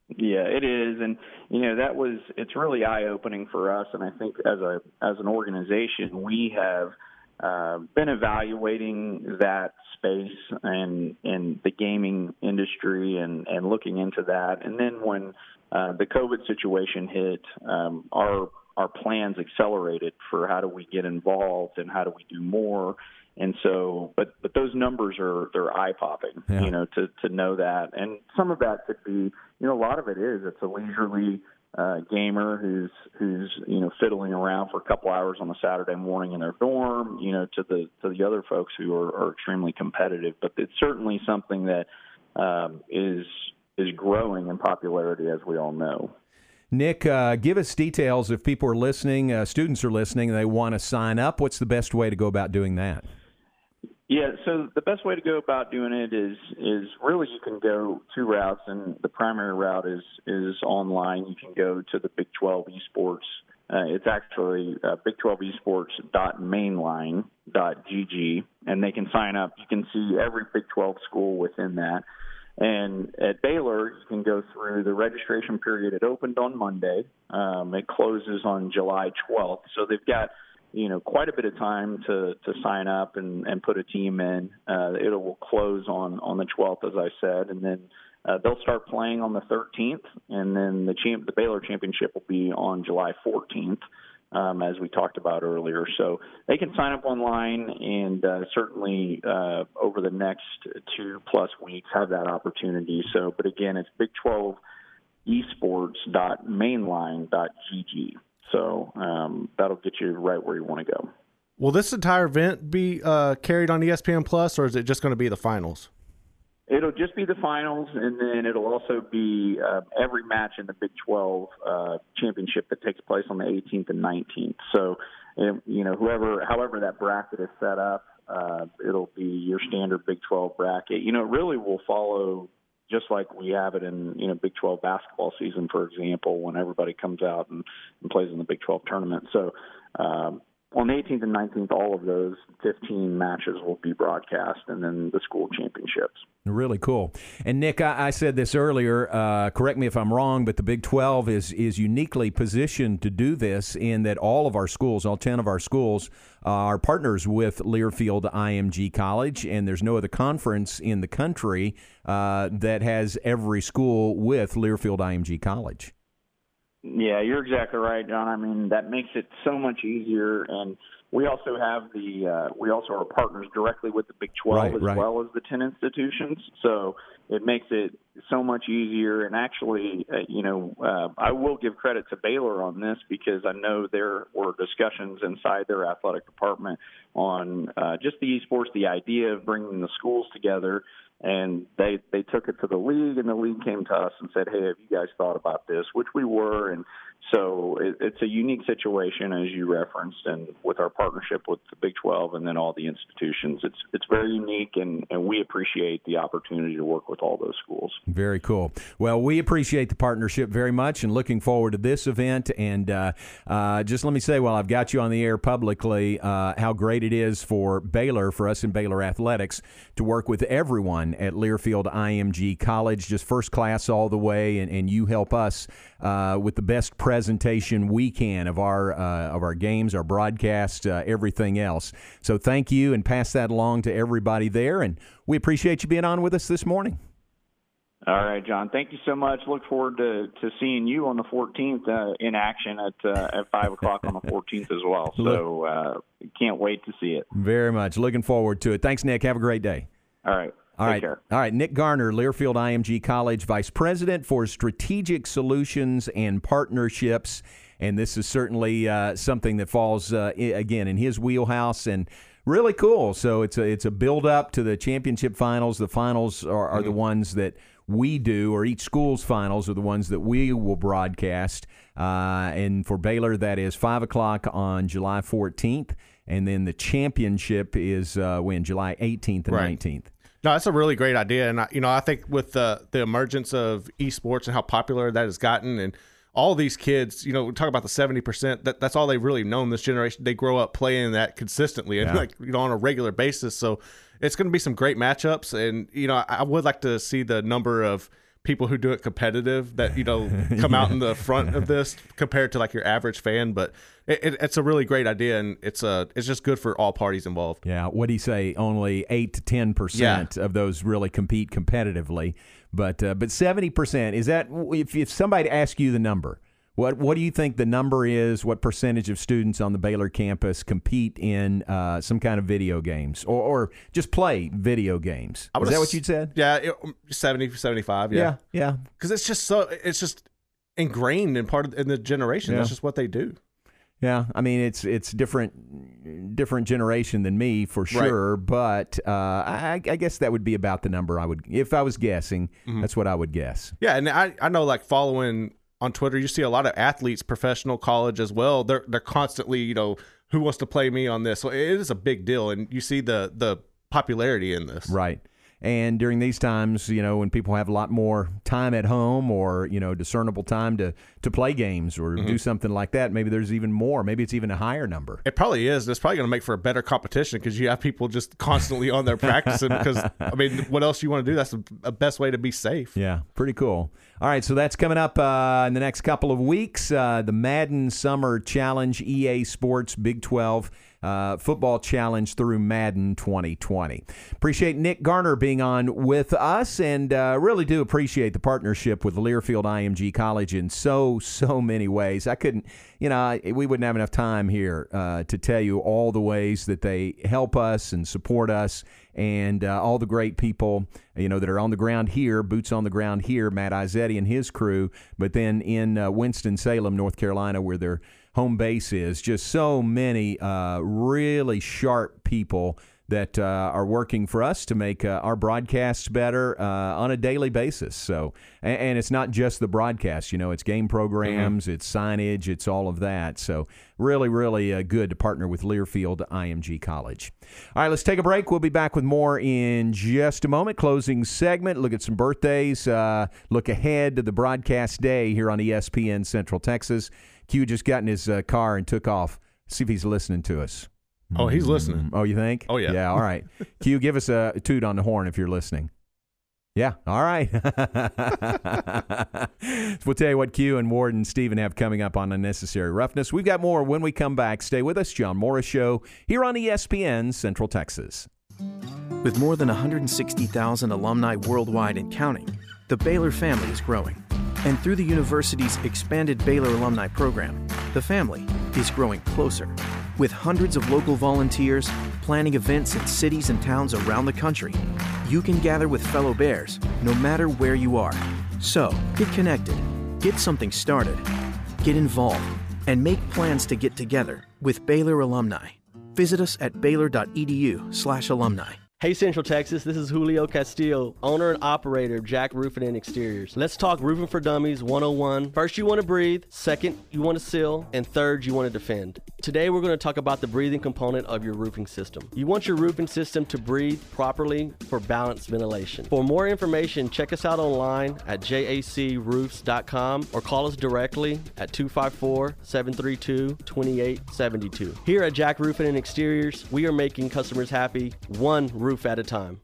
Yeah, it is, and you know that was it's really eye opening for us, and I think as a as an organization we have uh, been evaluating that space and in the gaming industry and and looking into that, and then when uh, the COVID situation hit, um, our our plans accelerated for how do we get involved and how do we do more. And so, but but those numbers are they're eye popping, Yeah. you know, to to know that. And some of that could be, you know, a lot of it is it's a leisurely uh, gamer who's who's you know fiddling around for a couple hours on a Saturday morning in their dorm, you know, to the to the other folks who are, are extremely competitive. But it's certainly something that um, is is growing in popularity, as we all know. Nick, uh, give us details if people are listening, uh, students are listening, and they want to sign up. What's the best way to go about doing that? Yeah, so the best way to go about doing it is is really you can go two routes, and the primary route is is online. You can go to the Big 12 Esports. Uh, it's actually uh, Big 12 Esports.mainline.gg, and they can sign up. You can see every Big 12 school within that. And at Baylor, you can go through the registration period. It opened on Monday. Um, it closes on July 12th. So they've got you know quite a bit of time to to sign up and and put a team in. Uh, it will close on on the 12th, as I said, and then uh, they'll start playing on the 13th, and then the champ the Baylor championship will be on July 14th. Um, as we talked about earlier, so they can sign up online and uh, certainly uh, over the next two plus weeks have that opportunity. So, but again, it's Big 12 esports.mainline.gg. So um, that'll get you right where you want to go. Will this entire event be uh, carried on ESPN Plus, or is it just going to be the finals? It'll just be the finals, and then it'll also be uh, every match in the Big 12 uh, championship that takes place on the 18th and 19th. So, um, you know, whoever, however that bracket is set up, uh, it'll be your standard Big 12 bracket. You know, it really will follow just like we have it in you know Big 12 basketball season, for example, when everybody comes out and, and plays in the Big 12 tournament. So. Um, on the 18th and 19th, all of those 15 matches will be broadcast, and then the school championships. Really cool. And Nick, I, I said this earlier. Uh, correct me if I'm wrong, but the Big 12 is is uniquely positioned to do this in that all of our schools, all 10 of our schools, uh, are partners with Learfield IMG College, and there's no other conference in the country uh, that has every school with Learfield IMG College. Yeah, you're exactly right, John. I mean, that makes it so much easier. And we also have the uh, we also are partners directly with the Big 12 Right, as right. well as the 10 institutions. So it makes it so much easier. And actually, uh, you know, uh, I will give credit to Baylor on this because I know there were discussions inside their athletic department on uh, just the esports, the idea of bringing the schools together and they they took it to the league and the league came to us and said hey have you guys thought about this which we were and so it, it's a unique situation as you referenced and with our partnership with the big 12 and then all the institutions it's it's very unique and and we appreciate the opportunity to work with all those schools Very cool. Well, we appreciate the partnership very much and looking forward to this event. And uh, uh, just let me say, while I've got you on the air publicly, uh, how great it is for Baylor, for us in Baylor Athletics, to work with everyone at Learfield IMG College, just first class all the way. And, and you help us uh, with the best presentation we can of our, uh, of our games, our broadcast, uh, everything else. So thank you and pass that along to everybody there. And we appreciate you being on with us this morning. all right john thank you so much look forward to to seeing you on the 14th uh, in action at uh, at 5 o'clock on the 14th as well so uh, can't wait to see it Very much. Looking forward to it. Thanks, Nick. Have a great day. all right All right. All right. Nick Garner, Learfield IMG College Vice President for Strategic Solutions and Partnerships. And this is certainly uh, something that falls, uh, i- again, in his wheelhouse and really cool. So it's a, it's a build up to the championship finals. The finals are, are the ones that we do, or each school's finals are the ones that we will broadcast. Uh, and for Baylor, that is 5 o'clock on July 14th. And then the championship is uh, when? July 18th and Right. 19th. No, that's a really great idea, and I, you know, I think with the the emergence of esports and how popular that has gotten, and all these kids, you know, we talk about the seventy percent. That that's all they've really known this generation. They grow up playing that consistently and Yeah. like you know on a regular basis. So it's going to be some great matchups, and you know, I, I would like to see the number of people who do it competitive that you know come out in the front of this compared to like your average fan. But it, it, it's a really great idea, and it's a it's just good for all parties involved. Yeah, what do you say? Only eight to ten percent of those really compete competitively, but uh, but seventy percent is that if if somebody asks you the number, what what do you think the number is? What percentage of students on the Baylor campus compete in uh, some kind of video games or, or just play video games? I Is that what you said? Yeah, it, 70, 75, Yeah, Yeah, yeah. Because it's just so it's just ingrained in part of in the generation. Yeah. That's just what they do. Yeah, I mean it's it's different different generation than me for sure, but uh, I, I guess that would be about the number I would if I was guessing. Mhm. That's what I would guess. Yeah, and I I know like following on Twitter, you see a lot of athletes, professional, college as well. They're they're constantly you know who wants to play me on this. So it is a big deal, and you see the the popularity in this. Right. And during these times, you know, when people have a lot more time at home or, you know, discernible time to, to play games or do Mhm. something like that, maybe there's even more. Maybe it's even a higher number. It probably is. It's probably going to make for a better competition because you have people just constantly on there practicing. Because I mean, what else you want to do? That's the the best way to be safe. Yeah, pretty cool. All right, so that's coming up uh, in the next couple of weeks. Uh, the Madden Summer Challenge, EA Sports Big 12 uh, Football Challenge through Madden 2020. Appreciate Nick Garner being on with us and uh, really do appreciate the partnership with Learfield IMG College in so, so many ways. I couldn't, you know, we wouldn't have enough time here uh, to tell you all the ways that they help us and support us and uh, all the great people you know that are on the ground here, boots on the ground here, Matt Izzetti and his crew, but then in uh, Winston Salem, North Carolina, where their home base is, just so many uh, really sharp people that uh, are working for us to make uh, our broadcasts better uh, on a daily basis. So, and, and it's not just the broadcast, you know, it's game programs, it's signage, it's all of that. So, really, really uh, good to partner with Learfield IMG College. All right, let's take a break. We'll be back with more in just a moment. Closing segment, look at some birthdays, uh, look ahead to the broadcast day here on ESPN Central Texas. Q just got in his uh, car and took off. See if he's listening to us. Oh, he's listening. Oh, you think? Oh, yeah. Yeah, all right. Q, give us a toot on the horn if you're listening. Yeah, all right. we'll tell you what Q and Ward and Steven have coming up on Unnecessary Roughness. We've got more when we come back. Stay with us. John Morris Show here on ESPN Central Texas. With more than 160,000 alumni worldwide and counting, the Baylor family is growing. And through the university's expanded Baylor Alumni Program, the family is growing closer. With hundreds of local volunteers planning events in cities and towns around the country, you can gather with fellow Bears no matter where you are. So, get connected, get something started, get involved, and make plans to get together with Baylor alumni. Visit us at baylor.edu/alumni. Hey Central Texas, this is Julio Castillo, owner and operator of JAC Roofing and Exteriors. Let's talk roofing for dummies 101. First, you want to breathe, second, you want to seal, and third, you want to defend. Today, we're going to talk about the breathing component of your roofing system. You want your roofing system to breathe properly for balanced ventilation. For more information, check us out online at jacroofs.com or call us directly at 254 732 2872. Here at JAC Roofing and Exteriors, we are making customers happy one roof at a time.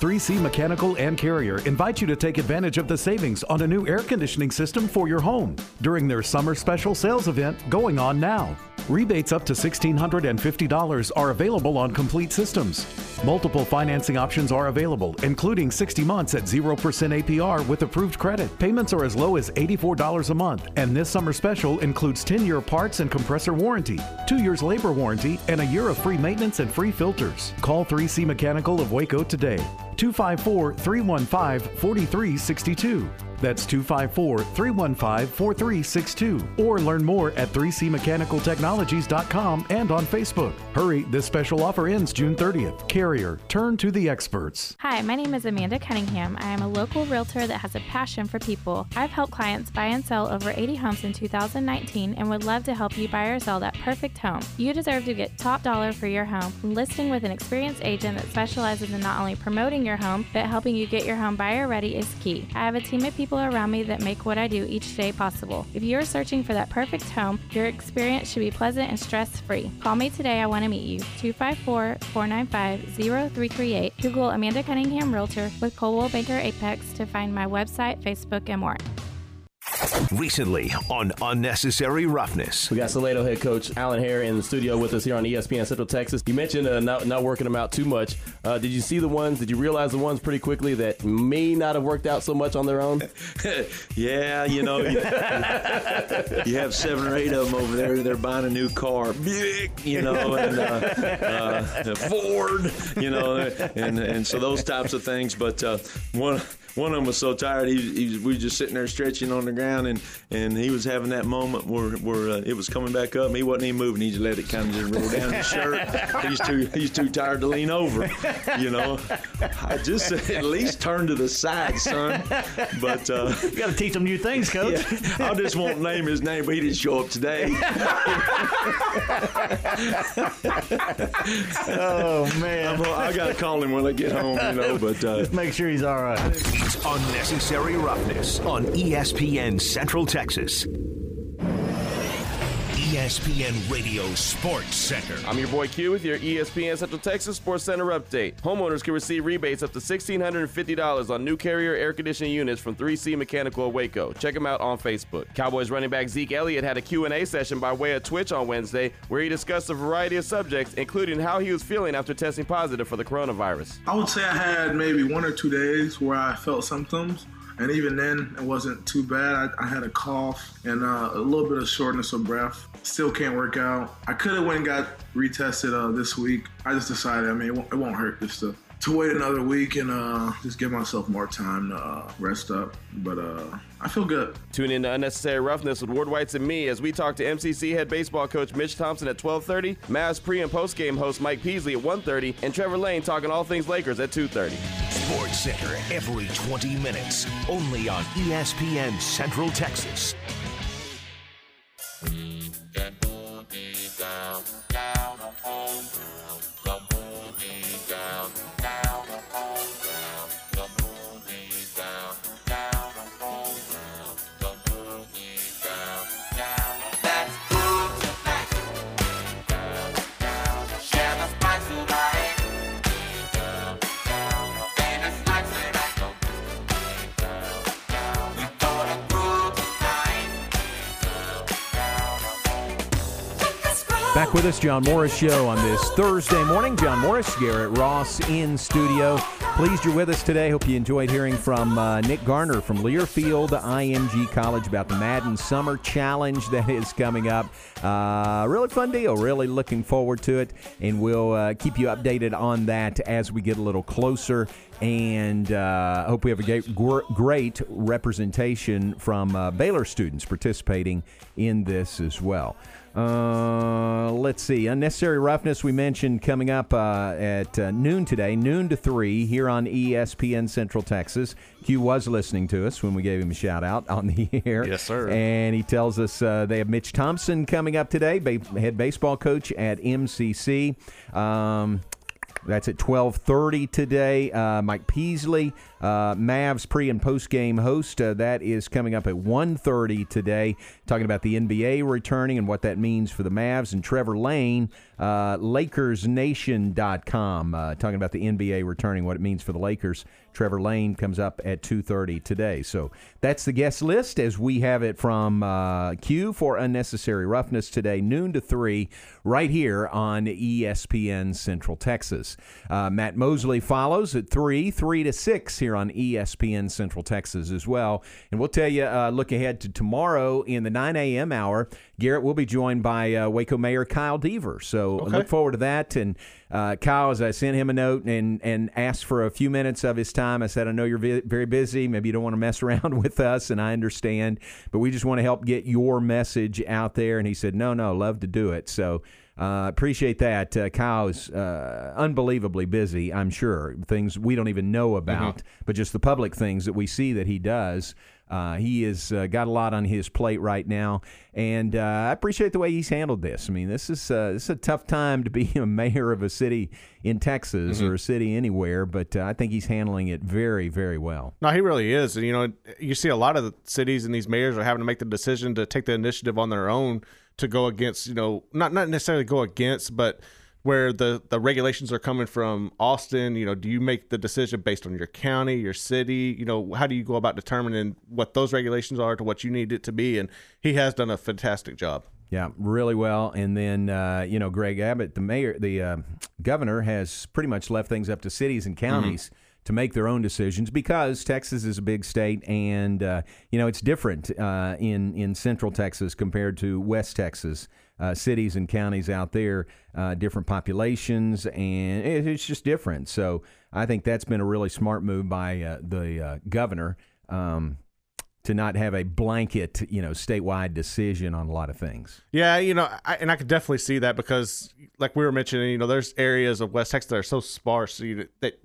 3C Mechanical and Carrier invite you to take advantage of the savings on a new air conditioning system for your home during their summer special sales event going on now. Rebates up to $1,650 are available on complete systems. Multiple financing options are available, including 60 months at 0% APR with approved credit. Payments are as low as $84 a month, and this summer special includes 10 year parts and compressor warranty, 2 years labor warranty, and a year of free maintenance and free filters. Call 3C Mechanical of Waco today. 254 315 4362. That's 254 315 4362. Or learn more at 3cmechanicaltechnologies.com and on Facebook. Hurry, this special offer ends June 30th. Carrier, turn to the experts. Hi, my name is Amanda Cunningham. I am a local realtor that has a passion for people. I've helped clients buy and sell over 80 homes in 2019 and would love to help you buy or sell that perfect home. You deserve to get top dollar for your home. Listing with an experienced agent that specializes in not only promoting your home, but helping you get your home buyer ready is key. I have a team of people around me that make what I do each day possible. If you're searching for that perfect home, your experience should be pleasant and stress free. Call me today. I want to meet you. 254 495 0338. Google Amanda Cunningham Realtor with Coldwell Banker Apex to find my website, Facebook, and more. Recently on Unnecessary Roughness. We got Salado head coach Alan Hare in the studio with us here on ESPN Central Texas. You mentioned uh, not, not working them out too much. Uh, did you see the ones, did you realize the ones pretty quickly that may not have worked out so much on their own? yeah, you know, you, you, have seven or eight of them over there. They're buying a new car, big, you know, and uh, uh, Ford, you know, and, and so those types of things. But uh, one, one of them was so tired, he, he, we were just sitting there stretching on the ground, and, and he was having that moment where, where uh, it was coming back up. And he wasn't even moving. He just let it kind of just roll down his shirt. He's too he's too tired to lean over. You know, I just at least turn to the side, son. But uh, you got to teach him new things, coach. Yeah, I just won't name his name, but he didn't show up today. oh man, I got to call him when I get home. You know, but uh, just make sure he's all right. Unnecessary roughness on ESPN Central Texas. ESPN Radio Sports Center. I'm your boy Q with your ESPN Central Texas Sports Center update. Homeowners can receive rebates up to $1,650 on new carrier air conditioning units from 3C Mechanical of Waco. Check them out on Facebook. Cowboys running back Zeke Elliott had a Q&A session by way of Twitch on Wednesday where he discussed a variety of subjects, including how he was feeling after testing positive for the coronavirus. I would say I had maybe one or two days where I felt symptoms and even then it wasn't too bad. I, I had a cough and uh, a little bit of shortness of breath. Still can't work out. I could have went and got retested uh, this week. I just decided. I mean, it won't, it won't hurt just to to wait another week and uh, just give myself more time to uh, rest up. But uh, I feel good. Tune in to Unnecessary Roughness with Ward Whites and me as we talk to MCC head baseball coach Mitch Thompson at 12:30, Mavs pre and post game host Mike Peasley at 1:30, and Trevor Lane talking all things Lakers at 2:30. Sports Center every 20 minutes, only on ESPN Central Texas. Get booty down, down on home. Back with us, John Morris Show on this Thursday morning. John Morris, Garrett Ross in studio. Pleased you're with us today. Hope you enjoyed hearing from uh, Nick Garner from Learfield IMG College about the Madden Summer Challenge that is coming up. Uh, really fun deal. Really looking forward to it, and we'll uh, keep you updated on that as we get a little closer. And uh, hope we have a great, representation from uh, Baylor students participating in this as well. Uh, let's see. Unnecessary roughness we mentioned coming up uh, at uh, noon today, noon to 3 here on ESPN Central Texas. Q was listening to us when we gave him a shout out on the air. Yes, sir. And he tells us uh, they have Mitch Thompson coming up today, ba- head baseball coach at MCC. Um, that's at 12:30 today. Uh, Mike Peasley, uh, Mavs pre and post game host. Uh, that is coming up at 1:30 today. Talking about the NBA returning and what that means for the Mavs. And Trevor Lane, uh, LakersNation.com, uh, talking about the NBA returning, what it means for the Lakers. Trevor Lane comes up at 2:30 today. So that's the guest list as we have it from uh, Q for unnecessary roughness today, noon to three, right here on ESPN Central Texas. Uh, Matt Mosley follows at three, three to six here on ESPN Central Texas as well. And we'll tell you, uh, look ahead to tomorrow in the 9 a.m. hour. Garrett will be joined by uh, Waco Mayor Kyle Deaver. So Okay. look forward to that. And uh, Kyle, as I sent him a note and and asked for a few minutes of his time, I said, I know you're vi- very busy. Maybe you don't want to mess around with us, and I understand, but we just want to help get your message out there. And he said, No, no, love to do it. So. Uh, appreciate that. Uh, Kyle's uh, unbelievably busy, I'm sure. Things we don't even know about, but just the public things that we see that he does. Uh, he has uh, got a lot on his plate right now, and uh, I appreciate the way he's handled this. I mean, this is uh, this is a tough time to be a mayor of a city in Texas Mhm. or a city anywhere, but uh, I think he's handling it very, very well. No, he really is. And you know, you see a lot of the cities and these mayors are having to make the decision to take the initiative on their own to go against, you know, not not necessarily go against, but where the the regulations are coming from Austin, you know, do you make the decision based on your county, your city, you know, how do you go about determining what those regulations are to what you need it to be? And he has done a fantastic job. Yeah, really well. And then uh, you know, Greg Abbott, the mayor, the uh, governor, has pretty much left things up to cities and counties to make their own decisions because Texas is a big state, and uh, you know it's different uh, in in Central Texas compared to West Texas. Uh, cities and counties out there, uh, different populations, and it, it's just different. So I think that's been a really smart move by uh, the uh, governor. Um, to not have a blanket, you know, statewide decision on a lot of things. Yeah, you know, I, and I could definitely see that because, like we were mentioning, you know, there's areas of West Texas that are so sparse you know, that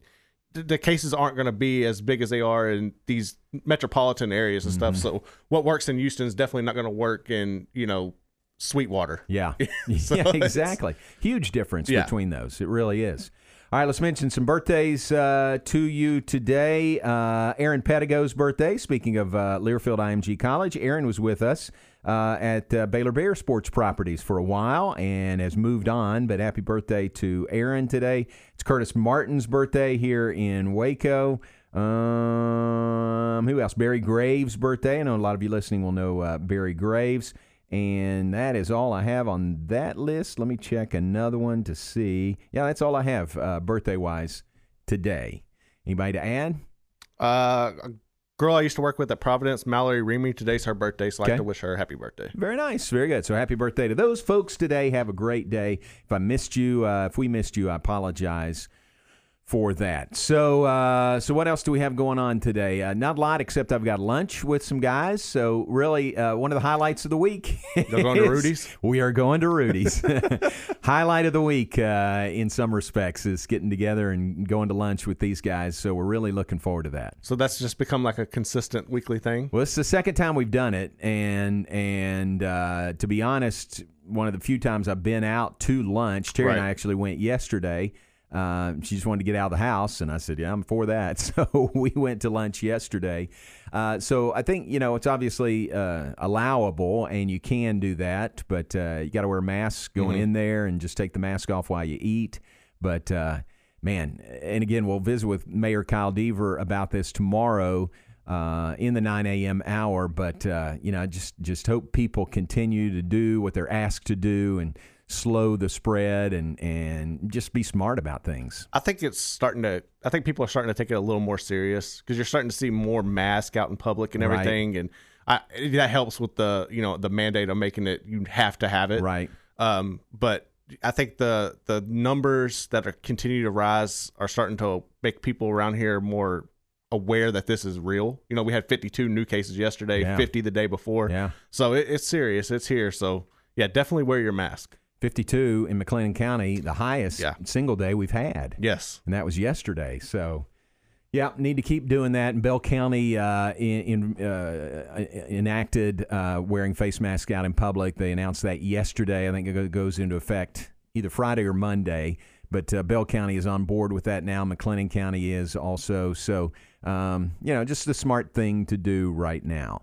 the, cases aren't going to be as big as they are in these metropolitan areas and stuff. Mhm. So what works in Houston is definitely not going to work in, you know, Sweetwater. Yeah. So yeah, exactly. Huge difference Yeah. between those. It really is. All right, let's mention some birthdays uh, to you today. Uh, Aaron Pedigo's birthday. Speaking of uh, Learfield IMG College, Aaron was with us uh, at uh, Baylor Bear Sports Properties for a while and has moved on. But happy birthday to Aaron today. It's Curtis Martin's birthday here in Waco. Um, who else? Barry Graves' birthday. I know a lot of you listening will know uh, Barry Graves. And that is all I have on that list. Let me check another one to see. Yeah, that's all I have uh, birthday wise today. Anybody to add? Uh, girl I used to work with at Providence, Mallory Remy, today's her birthday, so I'd like Okay. to wish her a happy birthday. Very nice. Very good. So happy birthday to those folks today. Have a great day. If I missed you, uh, if we missed you, I apologize for that. So, uh, so what else do we have going on today? Uh, not a lot, except I've got lunch with some guys. So, really, uh, one of the highlights of the week. Going to Rudy's? We are going to Rudy's. Highlight of the week, uh, in some respects, is getting together and going to lunch with these guys. So, we're really looking forward to that. So that's just become like a consistent weekly thing. Well, it's the second time we've done it, and and uh, to be honest, one of the few times I've been out to lunch. Terry and I actually went yesterday. Uh, she just wanted to get out of the house, and I said, "Yeah, I'm for that." So we went to lunch yesterday. Uh, so I think you know it's obviously uh, allowable, and you can do that, but uh, you got to wear masks going Mhm. in there, and just take the mask off while you eat. But uh, man, and again, we'll visit with Mayor Kyle Deaver about this tomorrow uh, in the 9 a.m. hour. But uh, you know, I just just hope people continue to do what they're asked to do and slow the spread and and just be smart about things. I think it's starting to. I think people are starting to take it a little more serious because you're starting to see more mask out in public and Right. everything, and I, that helps with the you know the mandate of making it you have to have it. Right. Um, but I think the the numbers that are continue to rise are starting to make people around here more aware that this is real. You know, we had 52 new cases yesterday, Yeah. 50 the day before. Yeah. So it, it's serious. It's here. So yeah, definitely wear your mask. 52 in McLennan County, the highest single day we've had. Yes. And that was yesterday. So, yeah, need to keep doing that. And Bell County uh, in, in, uh, enacted uh, wearing face masks out in public. They announced that yesterday. I think it goes into effect either Friday or Monday. But uh, Bell County is on board with that now. McLennan County is also. So, um, you know, just the smart thing to do right now.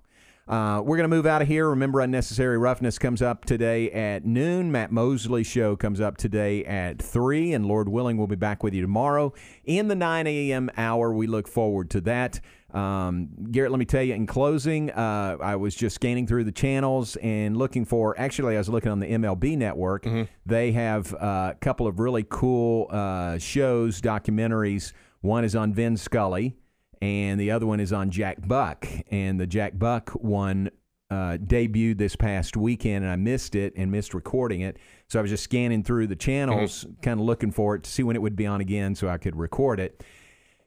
Uh, we're going to move out of here. Remember, Unnecessary Roughness comes up today at noon. Matt Mosley show comes up today at 3. And Lord willing, we'll be back with you tomorrow in the 9 a.m. hour. We look forward to that. Um, Garrett, let me tell you in closing, uh, I was just scanning through the channels and looking for, actually, I was looking on the MLB network. They have uh, a couple of really cool uh, shows, documentaries. One is on Vin Scully and the other one is on Jack Buck. And the Jack Buck one uh, debuted this past weekend, and I missed it and missed recording it. So I was just scanning through the channels, kind of looking for it to see when it would be on again, so I could record it.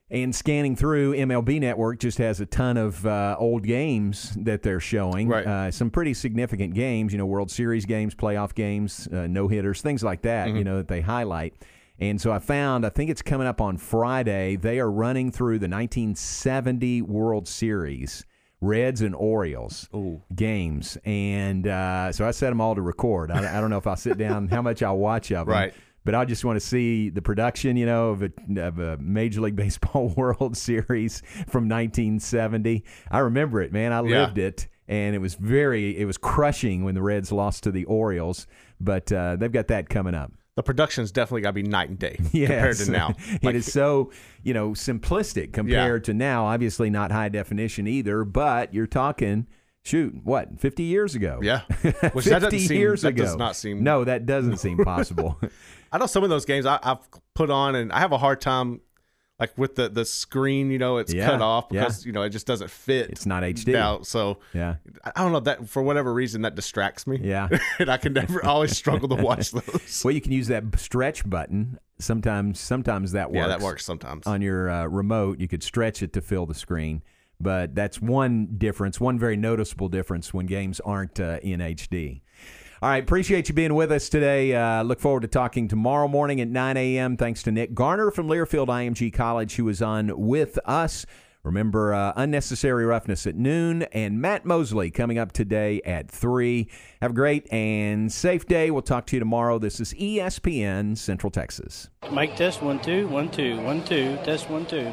And scanning through MLB Network just has a ton of uh, old games that they're showing. Right. Uh, some pretty significant games, you know, World Series games, playoff games, uh, no hitters, things like that, Mm-hmm. you know, that they highlight. And so I found, I think it's coming up on Friday, they are running through the 1970 World Series. Reds and Orioles games, and uh, so I set them all to record. I, I don't know if I'll sit down, how much I'll watch of them, Right. but I just want to see the production, you know, of a, of a Major League Baseball World Series from 1970. I remember it, man. I Yeah. lived it, and it was very, it was crushing when the Reds lost to the Orioles. But uh, they've got that coming up. The production's definitely got to be night and day compared to now. it is so, you know, simplistic compared to now. Obviously, not high definition either, but you're talking. Shoot, what? Fifty years ago? Yeah. Which fifty that doesn't seem- years that ago. does not seem- No, that doesn't seem possible. I know some of those games I, I've put on, and I have a hard time, like with the the screen. You know, it's Yeah, cut off yeah. because you know it just doesn't fit. It's not HD. now. So yeah, I I don't know that for whatever reason that distracts me. Yeah. and I can never always struggle to watch those. Well, you can use that stretch button. Sometimes, sometimes that works. Yeah, that works sometimes. on your uh, remote. You could stretch it to fill the screen, but that's one difference, one very noticeable difference when games aren't uh, in HD. All right, appreciate you being with us today. Uh, look forward to talking tomorrow morning at 9 a.m. Thanks to Nick Garner from Learfield IMG College, who was on with us. Remember, uh, Unnecessary Roughness at noon, and Matt Mosley coming up today at 3. Have a great and safe day. We'll talk to you tomorrow. This is ESPN Central Texas. Mike, test one two one two one two test one two.